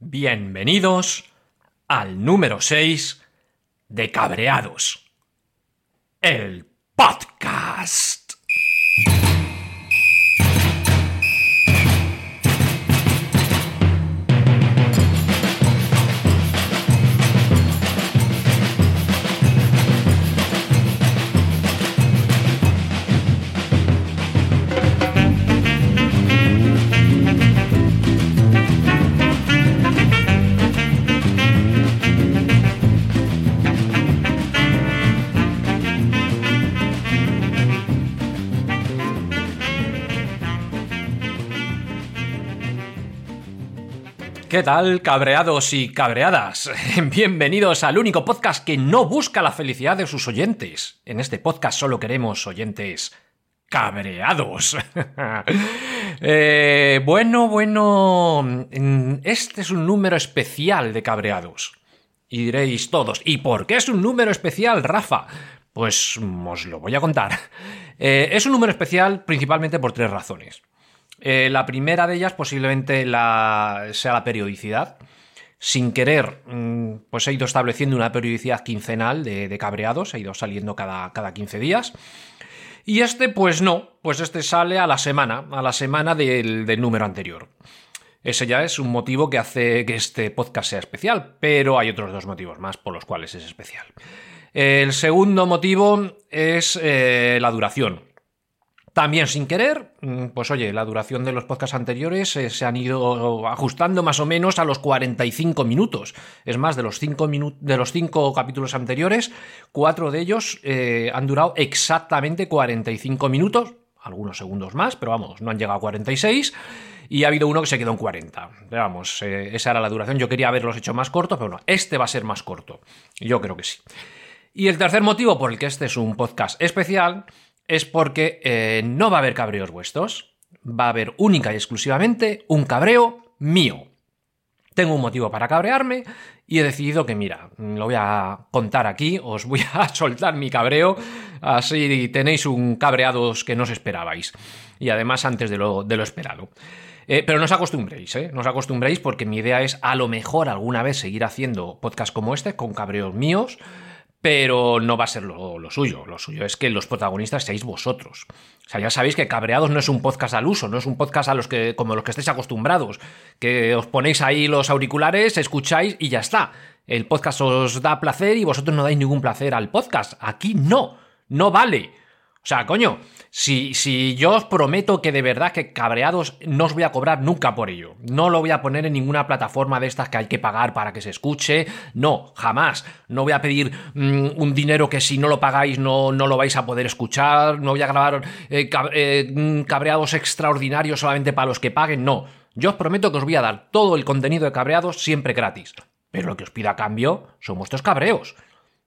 Bienvenidos al número 6 de Cabreados. El podcast. ¿Qué tal, cabreados y cabreadas? Bienvenidos al único podcast que no busca la felicidad de sus oyentes. En este podcast solo queremos oyentes cabreados. Eh, bueno, bueno, este es un número especial de cabreados. Y diréis todos, ¿y por qué es un número especial, Rafa? Pues os lo voy a contar. Eh, es un número especial principalmente por tres razones. Eh, la primera de ellas posiblemente sea la periodicidad. Sin querer, mm, pues he ido estableciendo una periodicidad quincenal de, cabreados, he ido saliendo cada, cada 15 días. Y este, pues no, pues este sale a la semana, a la semana del, número anterior. Ese ya es un motivo que hace que este podcast sea especial, pero hay otros dos motivos más por los cuales es especial. El segundo motivo es eh, la duración. También sin querer, mm, pues oye, la duración de los podcasts anteriores eh, se han ido ajustando más o menos a los 45 minutos. Es más, de los 5 de los cinco capítulos anteriores, cuatro de ellos eh, han durado exactamente 45 minutos, algunos segundos más, pero vamos, no han llegado a 46. Y ha habido uno que se quedó en 40. Pero vamos, eh, esa era la duración. Yo quería haberlos hecho más cortos, pero no, este va a ser más corto. Yo creo que sí. Y el tercer motivo por el que este es un podcast especial es porque eh, no va a haber cabreos vuestros, va a haber única y exclusivamente un cabreo mío. Tengo un motivo para cabrearme y he decidido que, mira, lo voy a contar aquí, os voy a soltar mi cabreo, así tenéis un cabreados que no os esperabais. Y además antes de lo, de lo esperado. Eh, pero no os acostumbréis, ¿eh? No os acostumbréis porque mi idea es a lo mejor alguna vez seguir haciendo podcasts como este, con cabreos míos, pero no va a ser lo, suyo. Lo suyo es que los protagonistas seáis vosotros. O sea, ya sabéis que Cabreados no es un podcast al uso, no es un podcast a los que, como los que estéis acostumbrados, que os ponéis ahí los auriculares, escucháis y ya está. El podcast os da placer y vosotros no dais ningún placer al podcast. Aquí no, no vale. O sea, coño, si, si yo os prometo que de verdad que cabreados no os voy a cobrar nunca por ello. No lo voy a poner en ninguna plataforma de estas que hay que pagar para que se escuche. No, jamás. No voy a pedir mm, un dinero que si no lo pagáis no, no, lo vais a poder escuchar. No voy a grabar eh, eh, mm, cabreados extraordinarios solamente para los que paguen. No. Yo os prometo que os voy a dar todo el contenido de cabreados siempre gratis. Pero lo que os pido a cambio son vuestros cabreos.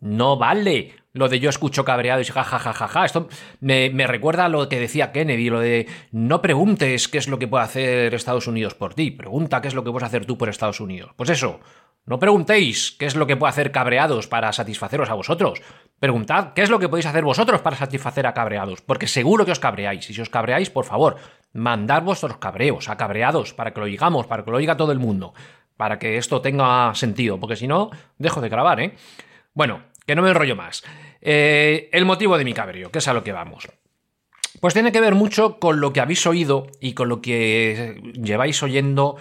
No vale lo de yo escucho cabreado y jajajaja. Esto me, me, recuerda a lo que decía Kennedy, lo de no preguntes qué es lo que puede hacer Estados Unidos por ti, pregunta qué es lo que puedes hacer tú por Estados Unidos. Pues eso, no preguntéis qué es lo que puede hacer cabreados para satisfaceros a vosotros. Preguntad qué es lo que podéis hacer vosotros para satisfacer a cabreados, porque seguro que os cabreáis. Y si os cabreáis, por favor, mandad vuestros cabreos a cabreados para que lo digamos, para que lo oiga todo el mundo, para que esto tenga sentido, porque si no, dejo de grabar, ¿eh? Bueno, que no me enrollo más. Eh, el motivo de mi cabreo, que es a lo que vamos. Pues tiene que ver mucho con lo que habéis oído y con lo que lleváis oyendo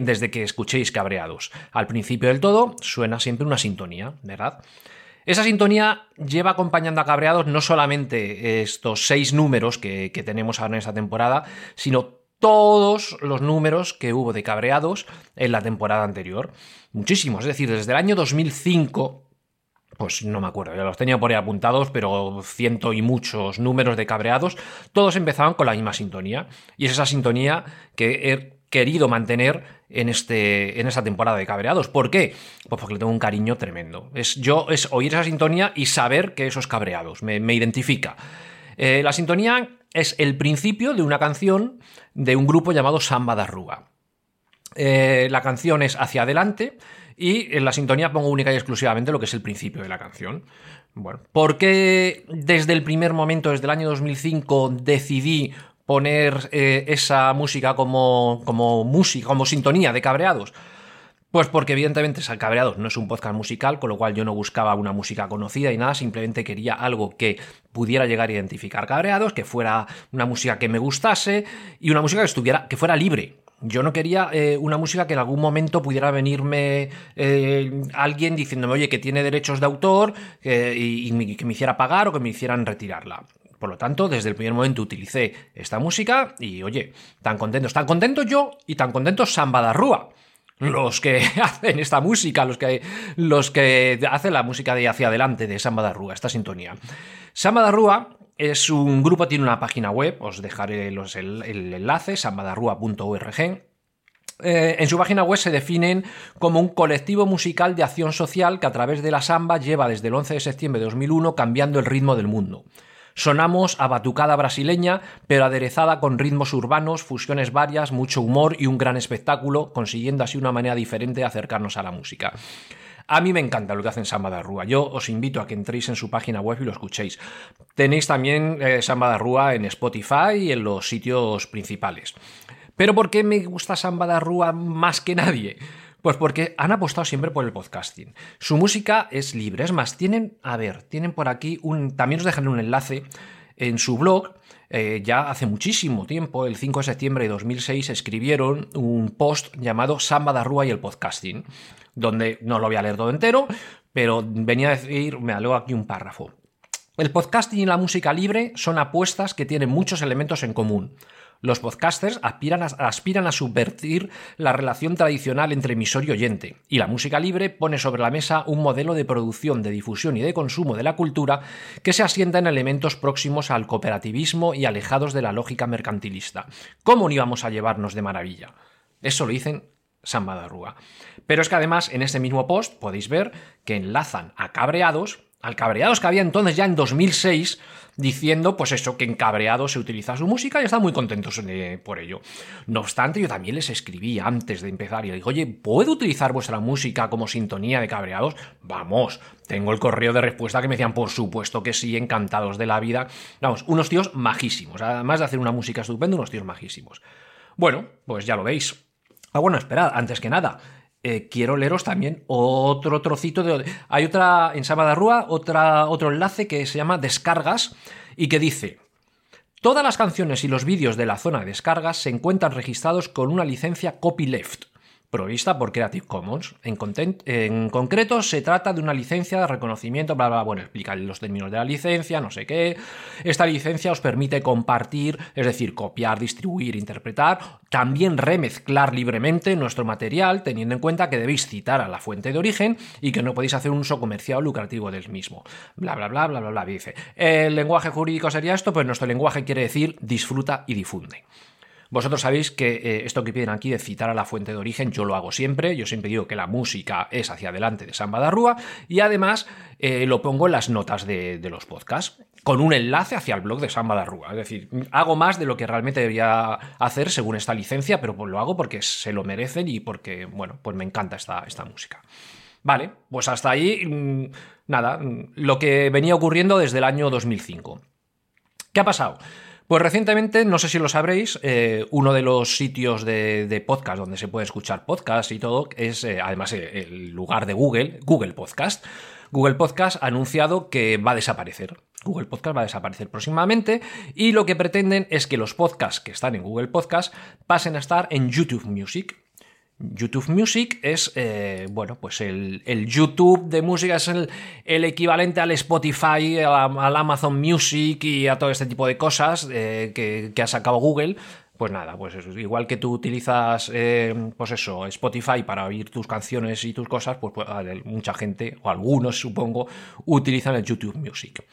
desde que escuchéis cabreados. Al principio del todo suena siempre una sintonía, ¿verdad? Esa sintonía lleva acompañando a cabreados no solamente estos seis números que, que tenemos ahora en esta temporada, sino todos los números que hubo de cabreados en la temporada anterior. Muchísimos, es decir, desde el año 2005 pues no me acuerdo, ya los tenía por ahí apuntados, pero ciento y muchos números de cabreados, todos empezaban con la misma sintonía. Y es esa sintonía que he querido mantener en, este, en esta temporada de cabreados. ¿Por qué? Pues porque le tengo un cariño tremendo. Es, yo es oír esa sintonía y saber que eso es cabreados, me, identifica. Eh, la sintonía es el principio de una canción de un grupo llamado Samba da Rúa. Eh, la canción es hacia adelante y en la sintonía pongo única y exclusivamente lo que es el principio de la canción. Bueno, ¿por qué desde el primer momento, desde el año 2005, decidí poner eh, esa música como, como música, como sintonía de cabreados? Pues porque evidentemente Cabreados no es un podcast musical, con lo cual yo no buscaba una música conocida y nada, simplemente quería algo que pudiera llegar a identificar Cabreados, que fuera una música que me gustase y una música que estuviera, que fuera libre. Yo no quería eh, una música que en algún momento pudiera venirme eh, alguien diciéndome, oye, que tiene derechos de autor y, que me hiciera pagar o que me hicieran retirarla. Por lo tanto, desde el primer momento utilicé esta música y, oye, tan contentos, tan contentos yo y tan contentos Samba Rúa los que hacen esta música, los que, los que hacen la música de hacia adelante de Samba da Rúa, esta sintonía. Samba da Rúa es un grupo, tiene una página web, os dejaré el, enlace, sambadarrua.org. Eh, en su página web se definen como un colectivo musical de acción social que a través de la samba lleva desde el 11 de septiembre de 2001 cambiando el ritmo del mundo. Sonamos a batucada brasileña, pero aderezada con ritmos urbanos, fusiones varias, mucho humor y un gran espectáculo, consiguiendo así una manera diferente de acercarnos a la música. A mí me encanta lo que hacen Samba de Rúa. Yo os invito a que entréis en su página web y lo escuchéis. Tenéis también eh, Samba de Rúa en Spotify y en los sitios principales. Pero ¿por qué me gusta Samba de Rúa más que nadie? Pues porque han apostado siempre por el podcasting. Su música es libre. Es más, tienen, a ver, tienen por aquí un. También os dejaré un enlace en su blog. Eh, ya hace muchísimo tiempo, el 5 de septiembre de 2006, escribieron un post llamado Samba da Rúa y el podcasting, donde no lo voy a leer todo entero, pero venía a decir, me leo aquí un párrafo. El podcasting y la música libre son apuestas que tienen muchos elementos en común. Los podcasters aspiran a, subvertir la relación tradicional entre emisor y oyente, y la música libre pone sobre la mesa un modelo de producción, de difusión y de consumo de la cultura que se asienta en elementos próximos al cooperativismo y alejados de la lógica mercantilista. ¿Cómo no íbamos a llevarnos de maravilla? Eso lo dicen Samba de Pero es que además en este mismo post podéis ver que enlazan a cabreados, al cabreados que había entonces ya en 2006, diciendo, pues eso, que en Cabreado se utiliza su música y están muy contentos por ello. No obstante, yo también les escribí antes de empezar y les dije, oye, ¿puedo utilizar vuestra música como sintonía de Cabreados? Vamos, tengo el correo de respuesta que me decían, por supuesto que sí, encantados de la vida. Vamos, unos tíos majísimos, además de hacer una música estupenda, unos tíos majísimos. Bueno, pues ya lo veis. Ah, bueno, esperad, antes que nada, eh, quiero leeros también otro trocito de... Hay otra, en Rúa, otra, otro enlace que se llama Descargas y que dice... Todas las canciones y los vídeos de la zona de descargas se encuentran registrados con una licencia copyleft provista por Creative Commons. En, concreto, se trata de una licencia de reconocimiento, bla, bla, bueno, explica los términos de la licencia, no sé qué. Esta licencia os permite compartir, es decir, copiar, distribuir, interpretar, también remezclar libremente nuestro material, teniendo en cuenta que debéis citar a la fuente de origen y que no podéis hacer un uso comercial lucrativo del mismo. Bla, bla, bla, bla, bla, bla. Dice, el lenguaje jurídico sería esto, pues nuestro lenguaje quiere decir disfruta y difunde. Vosotros sabéis que eh, esto que piden aquí de citar a la fuente de origen, yo lo hago siempre. Yo siempre digo que la música es hacia adelante de Samba de Rúa y además eh, lo pongo en las notas de, los podcasts con un enlace hacia el blog de Samba de Rúa. Es decir, hago más de lo que realmente debería hacer según esta licencia, pero pues lo hago porque se lo merecen y porque, bueno, pues me encanta esta, esta música. Vale, pues hasta ahí, mm, nada, mm, lo que venía ocurriendo desde el año 2005. ¿Qué ha pasado? Pues recientemente, no sé si lo sabréis, eh, uno de los sitios de, podcast donde se puede escuchar podcast y todo es eh, además eh, el lugar de Google, Google Podcast. Google Podcast ha anunciado que va a desaparecer. Google Podcast va a desaparecer próximamente y lo que pretenden es que los podcasts que están en Google Podcast pasen a estar en YouTube Music. YouTube Music es, eh, bueno, pues el, YouTube de música es el, equivalente al Spotify, al, Amazon Music y a todo este tipo de cosas eh, que, ha sacado Google. Pues nada, pues igual que tú utilizas, eh, pues eso, Spotify para oír tus canciones y tus cosas, pues, pues mucha gente, o algunos supongo, utilizan el YouTube Music.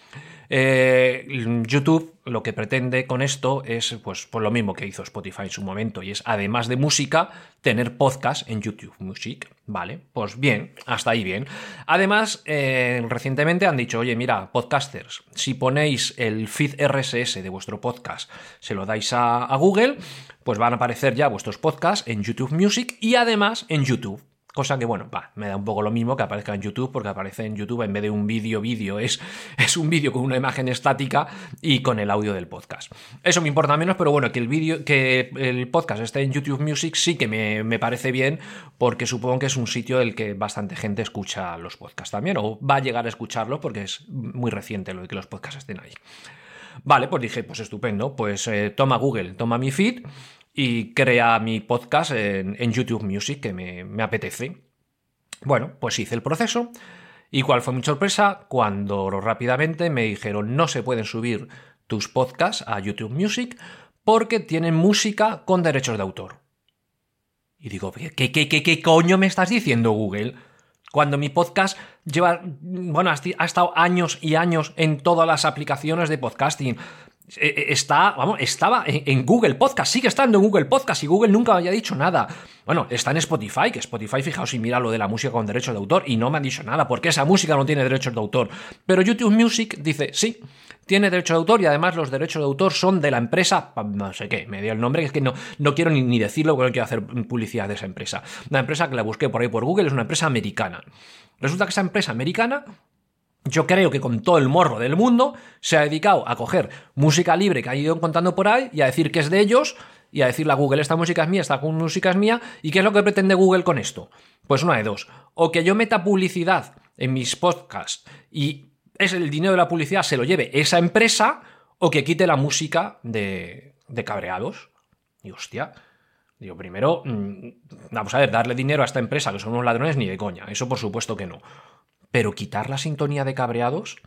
Eh, YouTube lo que pretende con esto es pues, pues, lo mismo que hizo Spotify en su momento y es además de música tener podcast en YouTube Music, ¿vale? Pues bien, hasta ahí bien. Además, eh, recientemente han dicho, oye, mira, podcasters, si ponéis el feed RSS de vuestro podcast, se lo dais a Google, pues van a aparecer ya vuestros podcasts en YouTube Music y además en YouTube Cosa que, bueno, me da un poco lo mismo que aparezca en YouTube, porque aparece en YouTube en vez de un vídeo, vídeo, es, es un vídeo con una imagen estática y con el audio del podcast. Eso me importa menos, pero bueno, que el vídeo, que el podcast esté en YouTube Music sí que me, me parece bien, porque supongo que es un sitio del que bastante gente escucha los podcasts también, o va a llegar a escucharlo porque es muy reciente lo de que los podcasts estén ahí. Vale, pues dije, pues estupendo, pues eh, toma Google, toma mi feed y crea mi podcast en, YouTube Music, que me, apetece. Bueno, pues hice el proceso. ¿Y cuál fue mi sorpresa? Cuando rápidamente me dijeron no se pueden subir tus podcasts a YouTube Music porque tienen música con derechos de autor. Y digo, ¿qué, qué, qué, qué coño me estás diciendo, Google? Cuando mi podcast lleva, bueno, ha estado años y años en todas las aplicaciones de podcasting, está, vamos, estaba en, Google Podcast, sigue estando en Google Podcast y Google nunca me había dicho nada. Bueno, está en Spotify, que Spotify, fijaos y mira lo de la música con derechos de autor y no me han dicho nada, porque esa música no tiene derechos de autor. Pero YouTube Music dice, sí, tiene derecho de autor y además los derechos de autor son de la empresa, no sé qué, me dio el nombre, es que no, no quiero ni, ni decirlo porque no quiero hacer publicidad de esa empresa. Una empresa que la busqué por ahí por Google es una empresa americana. Resulta que esa empresa americana yo creo que con todo el morro del mundo se ha dedicado a coger música libre que ha ido contando por ahí y a decir que es de ellos y a decirle a Google esta música es mía, esta música es mía y qué es lo que pretende Google con esto. Pues una de dos. O que yo meta publicidad en mis podcasts y es el dinero de la publicidad se lo lleve esa empresa o que quite la música de, de cabreados. Y hostia. Digo, primero, mm, vamos a ver, darle dinero a esta empresa que son unos ladrones ni de coña. Eso por supuesto que no pero quitar la sintonía de cabreados,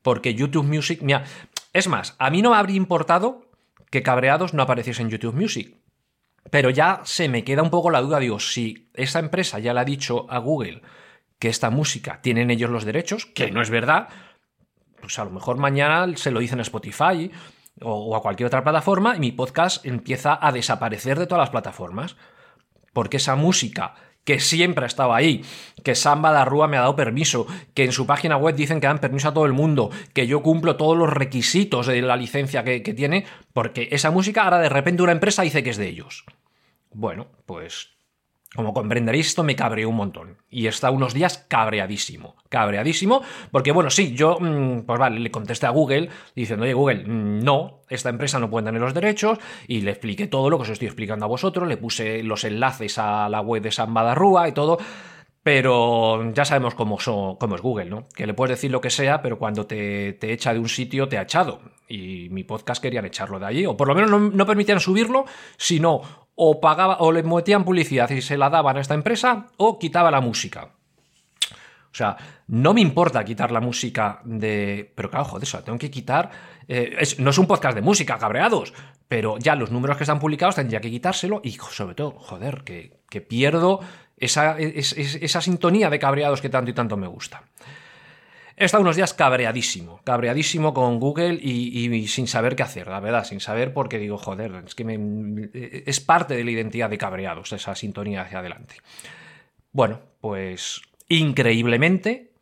porque YouTube Music, mira, es más, a mí no me habría importado que cabreados no apareciese en YouTube Music, pero ya se me queda un poco la duda, digo, si esa empresa ya le ha dicho a Google que esta música tienen ellos los derechos, que no es verdad, pues a lo mejor mañana se lo dicen a Spotify o, a cualquier otra plataforma y mi podcast empieza a desaparecer de todas las plataformas. Porque esa música que siempre ha estado ahí, que Samba de Rúa me ha dado permiso, que en su página web dicen que dan permiso a todo el mundo, que yo cumplo todos los requisitos de la licencia que, que tiene, porque esa música ahora de repente una empresa dice que es de ellos. Bueno, pues como comprenderéis, esto me cabreó un montón. Y está unos días cabreadísimo. Cabreadísimo. Porque, bueno, sí, yo, mm, pues vale, le contesté a Google diciendo, oye, Google, mm, no, esta empresa no puede tener los derechos. Y le expliqué todo lo que os estoy explicando a vosotros. Le puse los enlaces a la web de San Badarrúa y todo. Pero ya sabemos cómo, es Google, ¿no? Que le puedes decir lo que sea, pero cuando te, echa de un sitio, te ha echado. Y mi podcast querían echarlo de allí, o por lo menos no, no permitían subirlo, sino o pagaba o le metían publicidad y se la daban a esta empresa o quitaba la música. O sea, no me importa quitar la música de. Pero claro, joder, eso, tengo que quitar. Eh, no es un podcast de música, cabreados. Pero ya los números que están publicados tendría que quitárselo. Y sobre todo, joder, que, pierdo esa, esa sintonía de cabreados que tanto y tanto me gusta. He estado unos días cabreadísimo, cabreadísimo con Google y, sin saber qué hacer, la verdad, sin saber porque digo, joder, es que es parte de la identidad de cabreados, esa sintonía hacia adelante. Bueno, pues increíblemente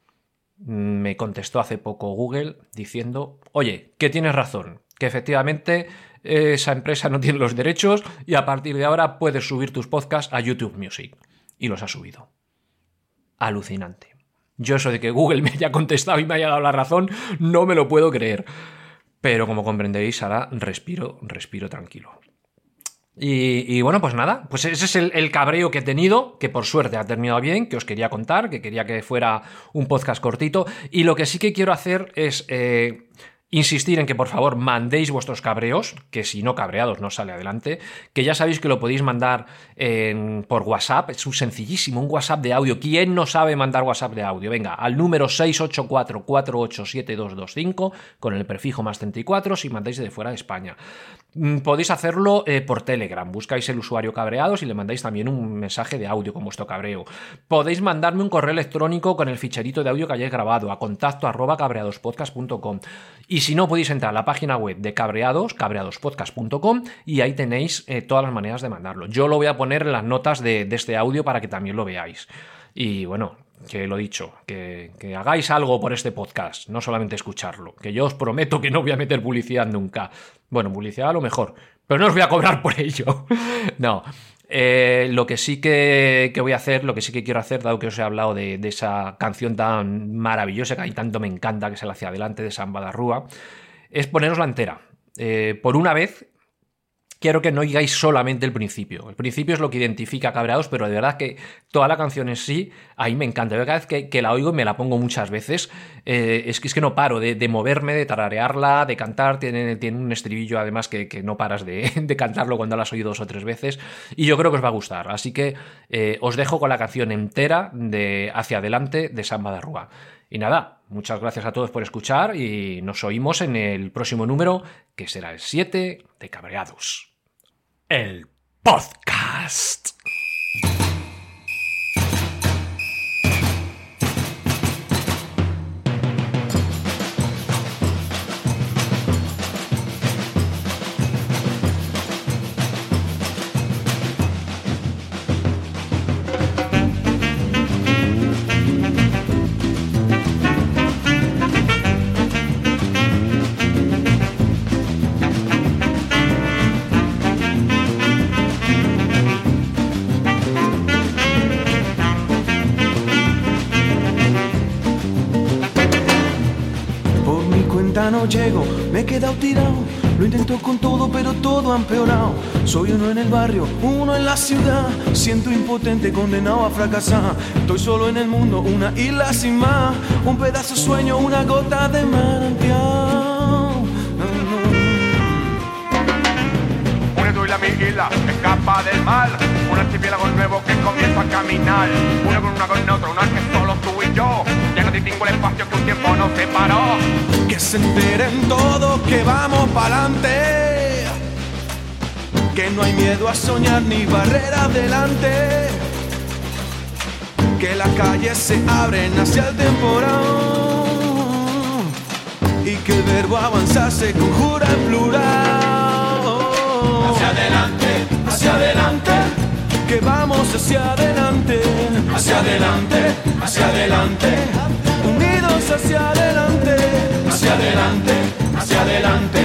me contestó hace poco Google diciendo, oye, que tienes razón, que efectivamente esa empresa no tiene los derechos y a partir de ahora puedes subir tus podcasts a YouTube Music. Y los ha subido. Alucinante. Yo eso de que Google me haya contestado y me haya dado la razón, no me lo puedo creer. Pero como comprenderéis, ahora respiro, respiro tranquilo. Y, bueno, pues nada, pues ese es el, cabreo que he tenido, que por suerte ha terminado bien, que os quería contar, que quería que fuera un podcast cortito. Y lo que sí que quiero hacer es eh, insistir en que por favor mandéis vuestros cabreos, que si no cabreados no sale adelante, que ya sabéis que lo podéis mandar por WhatsApp, es sencillísimo, un WhatsApp de audio. ¿Quién no sabe mandar WhatsApp de audio? Venga, al número 684487225 con el prefijo más 34 si mandáis de fuera de España. Mm, podéis hacerlo eh, por Telegram, buscáis el usuario cabreados y le mandáis también un mensaje de audio con vuestro cabreo. Podéis mandarme un correo electrónico con el ficherito de audio que hayáis grabado a contacto arroba cabreadospodcast.com y si no podéis entrar a la página web de cabreados, cabreadospodcast.com y ahí tenéis eh, todas las maneras de mandarlo. Yo lo voy a poner en las notas de, de este audio para que también lo veáis. Y bueno, que lo dicho, que, hagáis algo por este podcast, no solamente escucharlo, que yo os prometo que no voy a meter publicidad nunca. Bueno, publicidad a lo mejor, pero no os voy a cobrar por ello. no. Eh, lo que sí que, voy a hacer, lo que sí que quiero hacer, dado que os he hablado de, esa canción tan maravillosa que a mí tanto me encanta, que es el Hacia Adelante de Samba Rúa, es poneros la entera. Eh, por una vez, quiero que no oigáis solamente el principio. El principio es lo que identifica Cabreados, pero de verdad que toda la canción en sí, a mí me encanta. Yo cada vez que, la oigo me la pongo muchas veces. Eh, es, que, es que no paro de, moverme, de tararearla, de cantar. Tiene, tiene un estribillo además que, no paras de, cantarlo cuando la has oído dos o tres veces. Y yo creo que os va a gustar. Así que eh, os dejo con la canción entera de Hacia Adelante de Samba de Rúa. Y nada, muchas gracias a todos por escuchar y nos oímos en el próximo número, que será el 7 de Cabreados el podcast. Quedado tirado. Lo intento con todo, pero todo ha empeorado. Soy uno en el barrio, uno en la ciudad. Siento impotente, condenado a fracasar. Estoy solo en el mundo, una isla sin más. Un pedazo de sueño, una gota de manantial. Escapa del mal. Un archipiélago nuevo que comienza a caminar. Uno con una con otro, una que solo tú y yo. Ya no distingo el espacio que un tiempo nos separó que se enteren todos que vamos pa'lante, que no hay miedo a soñar ni barreras delante, que las calles se abren hacia el temporal y que el verbo avanzar se conjura en plural. Hacia adelante, hacia adelante, que vamos hacia adelante, hacia adelante, hacia adelante, unidos hacia adelante. Hacia adelante, hacia adelante,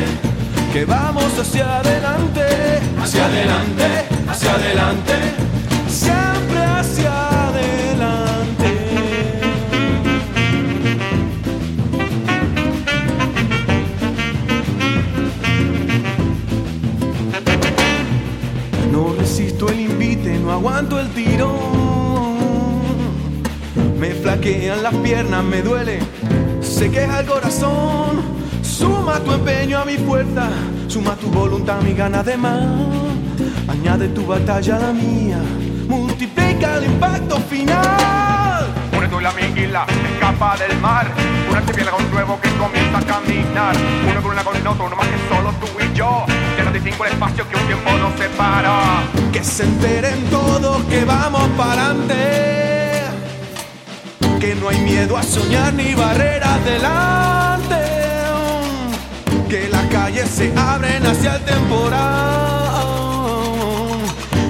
que vamos hacia adelante, hacia adelante, hacia adelante, siempre hacia adelante. Flaquean las piernas, me duele se queja el corazón. Suma tu empeño a mi fuerza, suma tu voluntad a mi gana de más. Añade tu batalla a la mía, multiplica el impacto final. Tú la miguila, escapa del mar. Un archipiélago nuevo que comienza a caminar. Uno con una con otro, uno más que solo tú y yo. Ya no distingo el espacio que un tiempo nos separa. Que se enteren todos que vamos para adelante que no hay miedo a soñar ni barreras delante, que las calles se abren hacia el temporal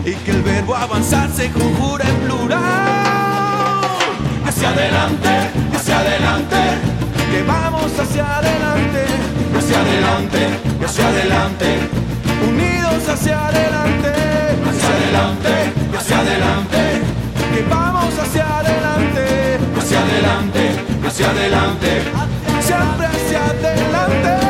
y que el verbo avanzar se conjura en plural. Hacia adelante, hacia adelante, que vamos hacia adelante, hacia adelante, hacia adelante, unidos hacia adelante, hacia adelante, hacia adelante, que vamos hacia adelante adelante, hacia adelante, siempre hacia adelante,